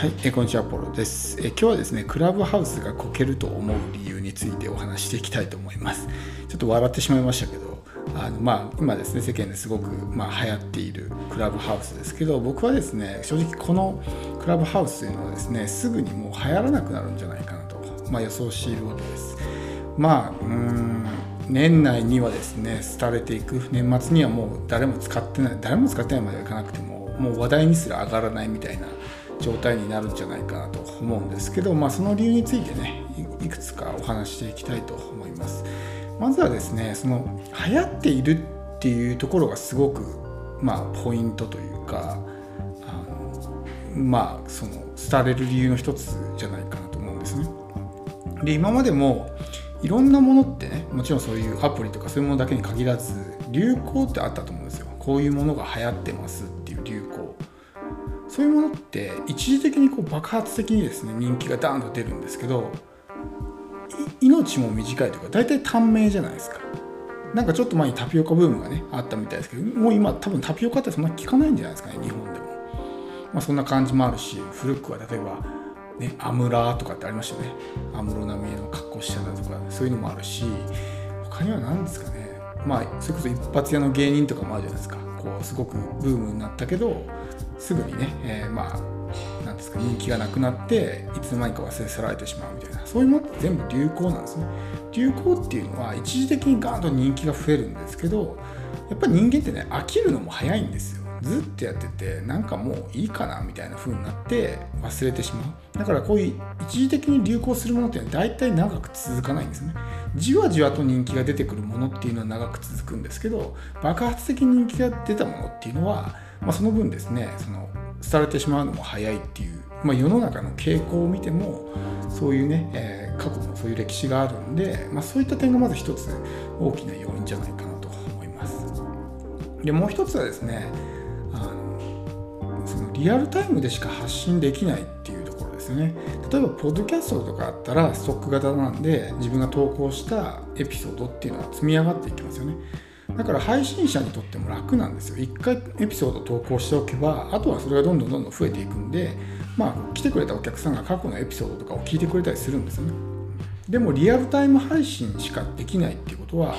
はい、こんにちは、ポロです、え今日はですね、クラブハウスがこけると思う理由についてお話していきたいと思います。ちょっと笑ってしまいましたけど、あのまあ、今ですね、世間ですごく、まあ、流行っているクラブハウスですけど、僕はですね、正直このクラブハウスというのはですね、すぐにもう流行らなくなるんじゃないかなと、まあ、予想していることです。まあ、うん年内にはですね廃れていく年末にはもう誰も使ってない誰も使ってないまではいかなくてももう話題にすら上がらないみたいな状態になるんじゃないかなと思うんですけど、まあ、その理由についてねいくつかお話していきたいと思います。まずはですねその流行っているっていうところがすごくまあポイントというかあのまあその廃れる理由の一つじゃないかなと思うんですね。で今までもいろんなものってねもちろんそういうアプリとかそういうものだけに限らず流行ってあったと思うんですよ。こういうものが流行ってますって。そういうものって一時的にこう爆発的にですね人気がダーンと出るんですけど命も短いというか大体短命じゃないですか。なんかちょっと前にタピオカブームがねあったみたいですけどもう今多分タピオカってそんな効かないんじゃないですかね日本でも。まあそんな感じもあるし古くは例えばねアムラーとかってありましたよね。安室奈美恵の格好したとかそういうのもあるし他には何ですかね。まあそれこそ一発屋の芸人とかもあるじゃないですか。こうすごくブームになったけどすぐにね、えー、まあなんですか人気がなくなっていつの間にか忘れ去られてしまうみたいな。そういうものって全部流行なんですね。流行っていうのは一時的にガーンと人気が増えるんですけどやっぱり人間ってね飽きるのも早いんですよ。ずっとやっててなんかもういいかなみたいな風になって忘れてしまう。だからこういう一時的に流行するものっていうのは大体長く続かないんですね。じわじわと人気が出てくるものっていうのは長く続くんですけど爆発的に人気が出たものっていうのは、まあ、その分ですねその廃れてしまうのも早いっていう、まあ、世の中の傾向を見てもそういうね、えー、過去のそういう歴史があるんで、まあ、そういった点がまず一つ大きな要因じゃないかなと思います。でもう一つはですねリアルタイムでしか発信できないっていうところですね。例えばポッドキャストとかあったらストック型なんで自分が投稿したエピソードっていうのは積み上がっていきますよね。だから配信者にとっても楽なんですよ。一回エピソード投稿しておけばあとはそれがどんどんどんどん増えていくんでまあ来てくれたお客さんが過去のエピソードとかを聞いてくれたりするんですよね。でもリアルタイム配信しかできないっていうことは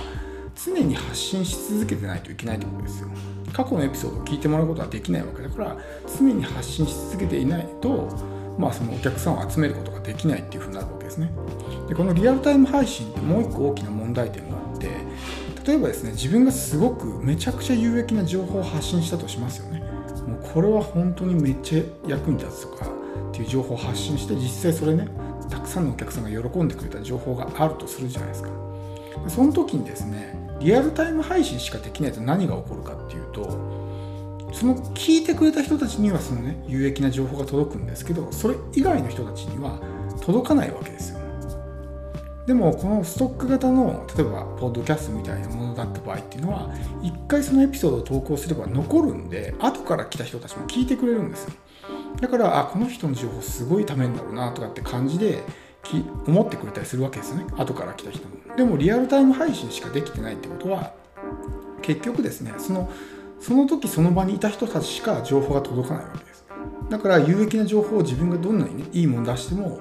常に発信し続けてないといけないってことですよ。過去のエピソードを聞いてもらうことはできないわけだ。から常に発信し続けていないと、まあ、そのお客さんを集めることができないっていうふうになるわけですね。でこのリアルタイム配信ってもう一個大きな問題点があって例えばですね自分がすごくめちゃくちゃ有益な情報を発信したとしますよね。もうこれは本当にめっちゃ役に立つとかっていう情報を発信して実際それねたくさんのお客さんが喜んでくれた情報があるとするじゃないですか。その時にですねリアルタイム配信しかできないと何が起こるかっていうとその聞いてくれた人たちにはそのね有益な情報が届くんですけどそれ以外の人たちには届かないわけですよね。でもこのストック型の例えばポッドキャストみたいなものだった場合っていうのは一回そのエピソードを投稿すれば残るんで後から来た人たちも聞いてくれるんですよ。だからあこの人の情報すごいためになるなとかって感じで思ってくれたりするわけですよね。後から来た人も。でもリアルタイム配信しかできてないってことは結局ですねそのその時その場にいた人たちしか情報が届かないわけです。だから有益な情報を自分がどんなにねいいもの出しても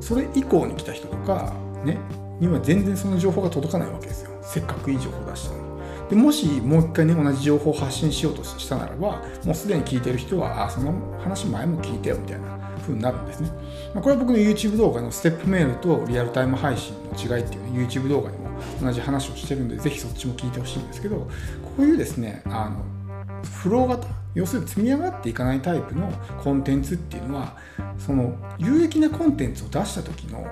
それ以降に来た人とかねには全然その情報が届かないわけですよ。せっかくいい情報出したのに。でもしもう一回ね同じ情報を発信しようとしたならばもうすでに聞いてる人はあその話前も聞いてよみたいな。風になるんですね、まあ、これは僕の YouTube 動画のステップメールとリアルタイム配信の違いっていう、ね、YouTube 動画でも同じ話をしてるんでぜひそっちも聞いてほしいんですけどこういうですねあのフロー型要するに積み上がっていかないタイプのコンテンツっていうのはその有益なコンテンツを出した時の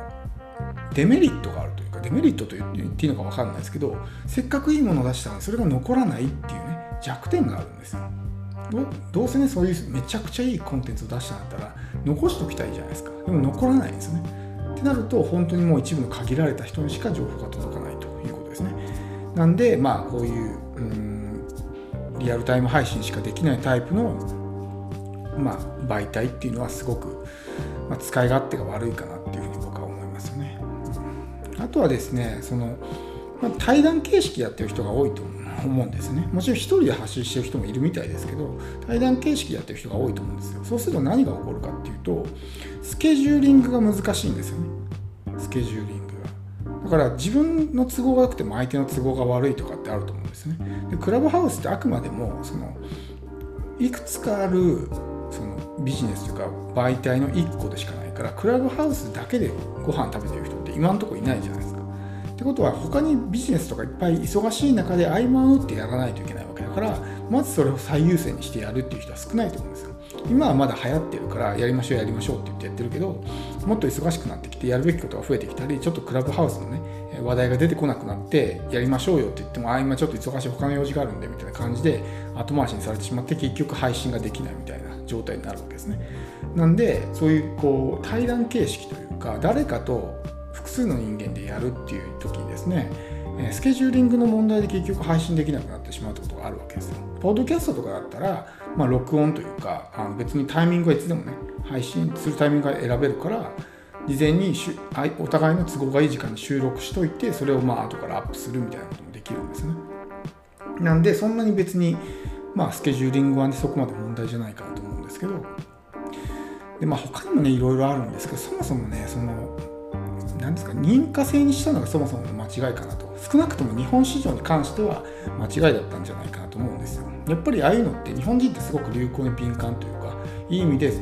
デメリットがあるというかデメリットと言っていいのか分かんないですけどせっかくいいものを出したのにそれが残らないっていうね弱点があるんですよ。どうせねそういうめちゃくちゃいいコンテンツを出したんだったら残しておきたいじゃないですか。でも残らないんですね。ってなると本当にもう一部の限られた人にしか情報が届かないということですね。なんでまあこういううんリアルタイム配信しかできないタイプのまあ媒体っていうのはすごく、まあ、使い勝手が悪いかなっていうふうに僕は思いますよね。あとはですねその、まあ、対談形式やってる人が多いと思う思うんですね。もちろん1人で発信してる人もいるみたいですけど対談形式でやってる人が多いと思うんですよ。そうすると何が起こるかっていうとスケジューリングが難しいんですよね。スケジューリングが。だから自分の都合が良くても相手の都合が悪いとかってあると思うんですね。でクラブハウスってあくまでもそのいくつかあるそのビジネスというか媒体の1個でしかないからクラブハウスだけでご飯食べてる人って今のとこいないじゃないですかってことは他にビジネスとかいっぱい忙しい中で合間を縫ってやらないといけないわけだからまずそれを最優先にしてやるっていう人は少ないと思うんですよ。今はまだ流行ってるからやりましょうやりましょうって言ってやってるけどもっと忙しくなってきてやるべきことが増えてきたりちょっとクラブハウスのね話題が出てこなくなってやりましょうよって言ってもあ今ちょっと忙しい他の用事があるんでみたいな感じで後回しにされてしまって結局配信ができないみたいな状態になるわけですね。なんでそういうこう対談形式というか誰かと複数の人間でやるっていう時にですねスケジューリングの問題で結局配信できなくなってしまうってことがあるわけですよ。ポッドキャストとかだったら、まあ、録音というかあの別にタイミングはいつでもね配信するタイミングが選べるから事前にお互いの都合がいい時間に収録しといてそれをまあ後からアップするみたいなこともできるんですね。なんでそんなに別に、まあ、スケジューリングは、ね、そこまで問題じゃないかなと思うんですけどで、まあ、他にもねいろいろあるんですけどそもそもねその何ですか認可制にしたのがそもそも間違いかなと。少なくとも日本市場に関しては間違いだったんじゃないかなと思うんですよ。やっぱりああいうのって日本人ってすごく流行に敏感というかいい意味で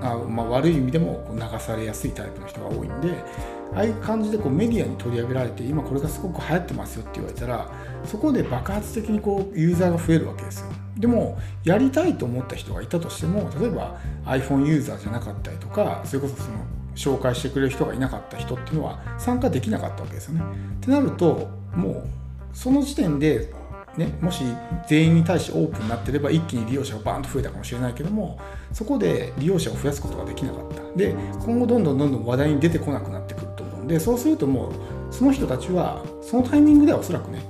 あ、まあ、悪い意味でも流されやすいタイプの人が多いんでああいう感じでこうメディアに取り上げられて今これがすごく流行ってますよって言われたらそこで爆発的にこうユーザーが増えるわけですよ。でもやりたいと思った人がいたとしても例えば iPhone ユーザーじゃなかったりとかそれこそその紹介してくれる人がいなかった人っていうのは参加できなかったわけですよね。ってなるともうその時点で、ね、もし全員に対してオープンになってれば一気に利用者がバーンと増えたかもしれないけどもそこで利用者を増やすことができなかった。で今後どんどんどんどん話題に出てこなくなってくると思うんでそうするともうその人たちはそのタイミングではおそらくね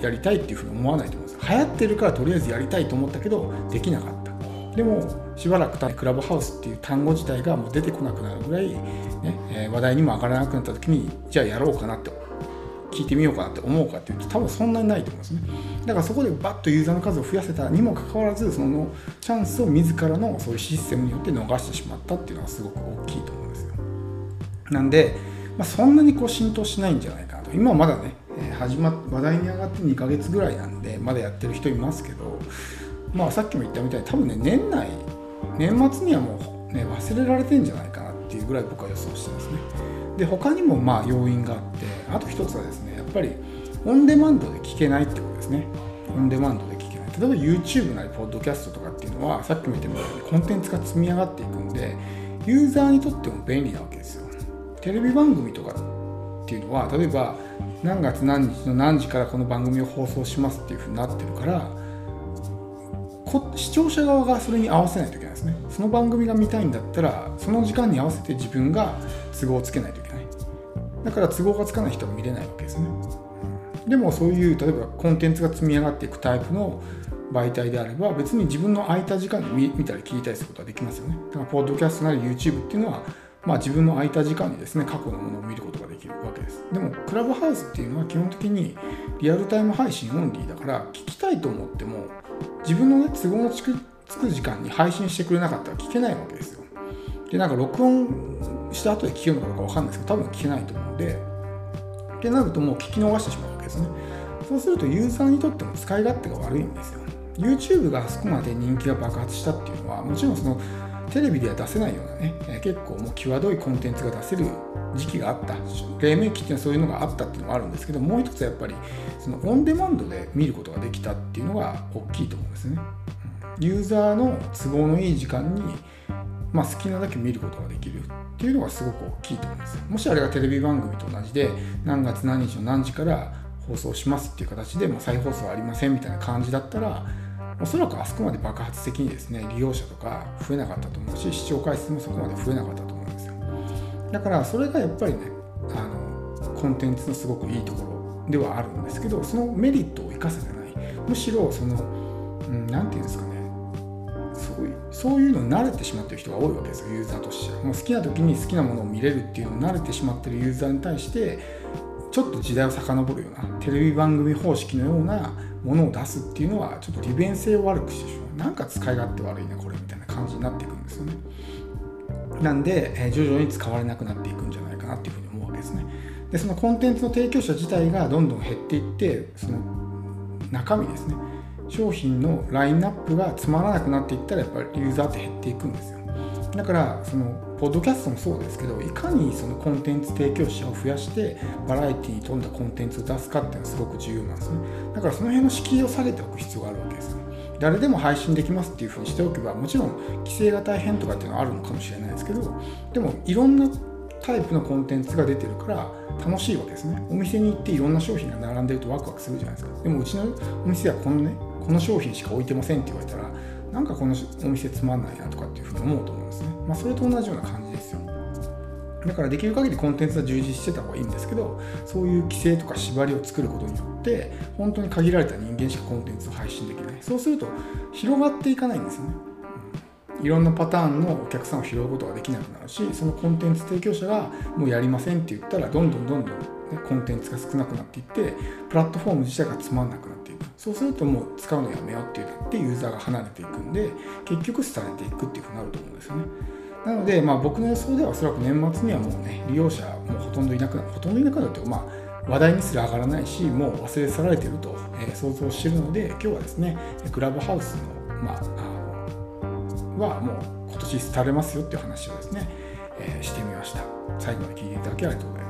やりたいっていうふうに思わないと思うんです。流行ってるからとりあえずやりたいと思ったけどできなかった。でもしばらく経ってクラブハウスっていう単語自体がもう出てこなくなるぐらい、ねえ、話題にも上がらなくなった時にじゃあやろうかなって聞いてみようかなって思うかっていうと多分そんなにないと思うんですね。だからそこでバッとユーザーの数を増やせたにもかかわらずそのチャンスを自らのそういうシステムによって逃してしまったっていうのはすごく大きいと思うんですよ。なんで、まあ、そんなにこう浸透しないんじゃないかなと。今はまだね始まっ話題に上がって2ヶ月ぐらいなんでまだやってる人いますけどまあ、さっきも言ったみたいに多分ね年内年末にはもう、ね、忘れられてんじゃないかなっていうぐらい僕は予想してますね。で他にもまあ要因があってあと一つはですねやっぱりオンデマンドで聞けないってことですね。オンデマンドで聞けない。例えば YouTube なりポッドキャストとかっていうのはさっきも言ったようにコンテンツが積み上がっていくんでユーザーにとっても便利なわけですよ。テレビ番組とかっていうのは例えば何月何日の何時からこの番組を放送しますっていうふうになってるから視聴者側がそれに合わせないといけないですね。その番組が見たいんだったらその時間に合わせて自分が都合をつけないといけない。だから都合がつかない人は見れないわけですね。でもそういう例えばコンテンツが積み上がっていくタイプの媒体であれば別に自分の空いた時間に見たり聞いたりすることはできますよね。だからポッドキャストなり YouTube っていうのはまあ、自分の空いた時間にですね過去のものを見ることができるわけです。でもクラブハウスっていうのは基本的にリアルタイム配信オンリーだから聞きたいと思っても自分の、ね、都合のつくつく時間に配信してくれなかったら聞けないわけですよ。で、なんか録音した後で聞けるのかどうかわかんないですけど、多分聞けないと思うんで、ってなるともう聞き逃してしまうわけですね。そうするとユーザーにとっても使い勝手が悪いんですよ。YouTube があそこまで人気が爆発したっていうのは、もちろんそのテレビでは出せないようなね、え結構もう際どいコンテンツが出せる時期があった。黎明期っていうのはそういうのがあったっていうのもあるんですけど、もう一つはやっぱりそのオンデマンドで見ることができたっていうのが大きいと思うんですね。ユーザーの都合のいい時間に、まあ、好きなだけ見ることができるっていうのがすごく大きいと思うんです。もしあれがテレビ番組と同じで何月何日の何時から放送しますっていう形でもう再放送ありませんみたいな感じだったらおそらくあそこまで爆発的にですね利用者とか増えなかったと思うし視聴回数もそこまで増えなかったと思うんですよ。だからそれがやっぱりねあのコンテンツのすごくいいところではあるんですけどそのメリットを生かせてない。むしろその何、うん、て言うんですかね。そういうそういうのに慣れてしまってる人が多いわけですよユーザーとして。はもう好きな時に好きなものを見れるっていうのに慣れてしまってるユーザーに対してちょっと時代を遡るようなテレビ番組方式のようなものを出すっていうのはちょっと利便性を悪くしてしまう。なんか使い勝手悪いねこれみたいな感じになっていくんですよね。なんで、え徐々に使われなくなっていくんじゃないかなっていうふうに思うわけですね。でそのコンテンツの提供者自体がどんどん減っていってその中身ですね。商品のラインナップがつまらなくなっていったらやっぱりユーザーって減っていくんですよ。だからそのポッドキャストもそうですけどいかにそのコンテンツ提供者を増やしてバラエティに富んだコンテンツを出すかっていうのはすごく重要なんですね。だからその辺の敷居を下げておく必要があるわけです誰でも配信できますっていうふうにしておけばもちろん規制が大変とかっていうのはあるのかもしれないですけどでもいろんなタイプのコンテンツが出てるから楽しいわけですね。お店に行っていろんな商品が並んでるとワクワクするじゃないですか。でもうちのお店はこのねこの商品しか置いてませんって言われたらなんかこのお店つまんないなとかっていうふうに思うと思うんですね。まあそれと同じような感じですよ。だからできる限りコンテンツは充実してた方がいいんですけどそういう規制とか縛りを作ることによって本当に限られた人間しかコンテンツを配信できない。そうすると広がっていかないんですよね。いろんなパターンのお客さんを拾うことができなくなるしそのコンテンツ提供者がもうやりませんって言ったらどんどんどんどん、ね、コンテンツが少なくなっていってプラットフォーム自体がつまんなくなっていくそうするともう使うのやめようって言ってユーザーが離れていくんで結局廃れていくっていうふうになると思うんですよね。なので、まあ、僕の予想ではおそらく年末にはもうね利用者もほとんどいなくなるほとんどいなくなるというまあ話題にすら上がらないしもう忘れ去られていると、え、想像しているので今日はですねクラブハウスの,、まあ、のはもう今年廃れますよっていう話をですね、え、してみました。最後まで聞いていただきありがとうございます。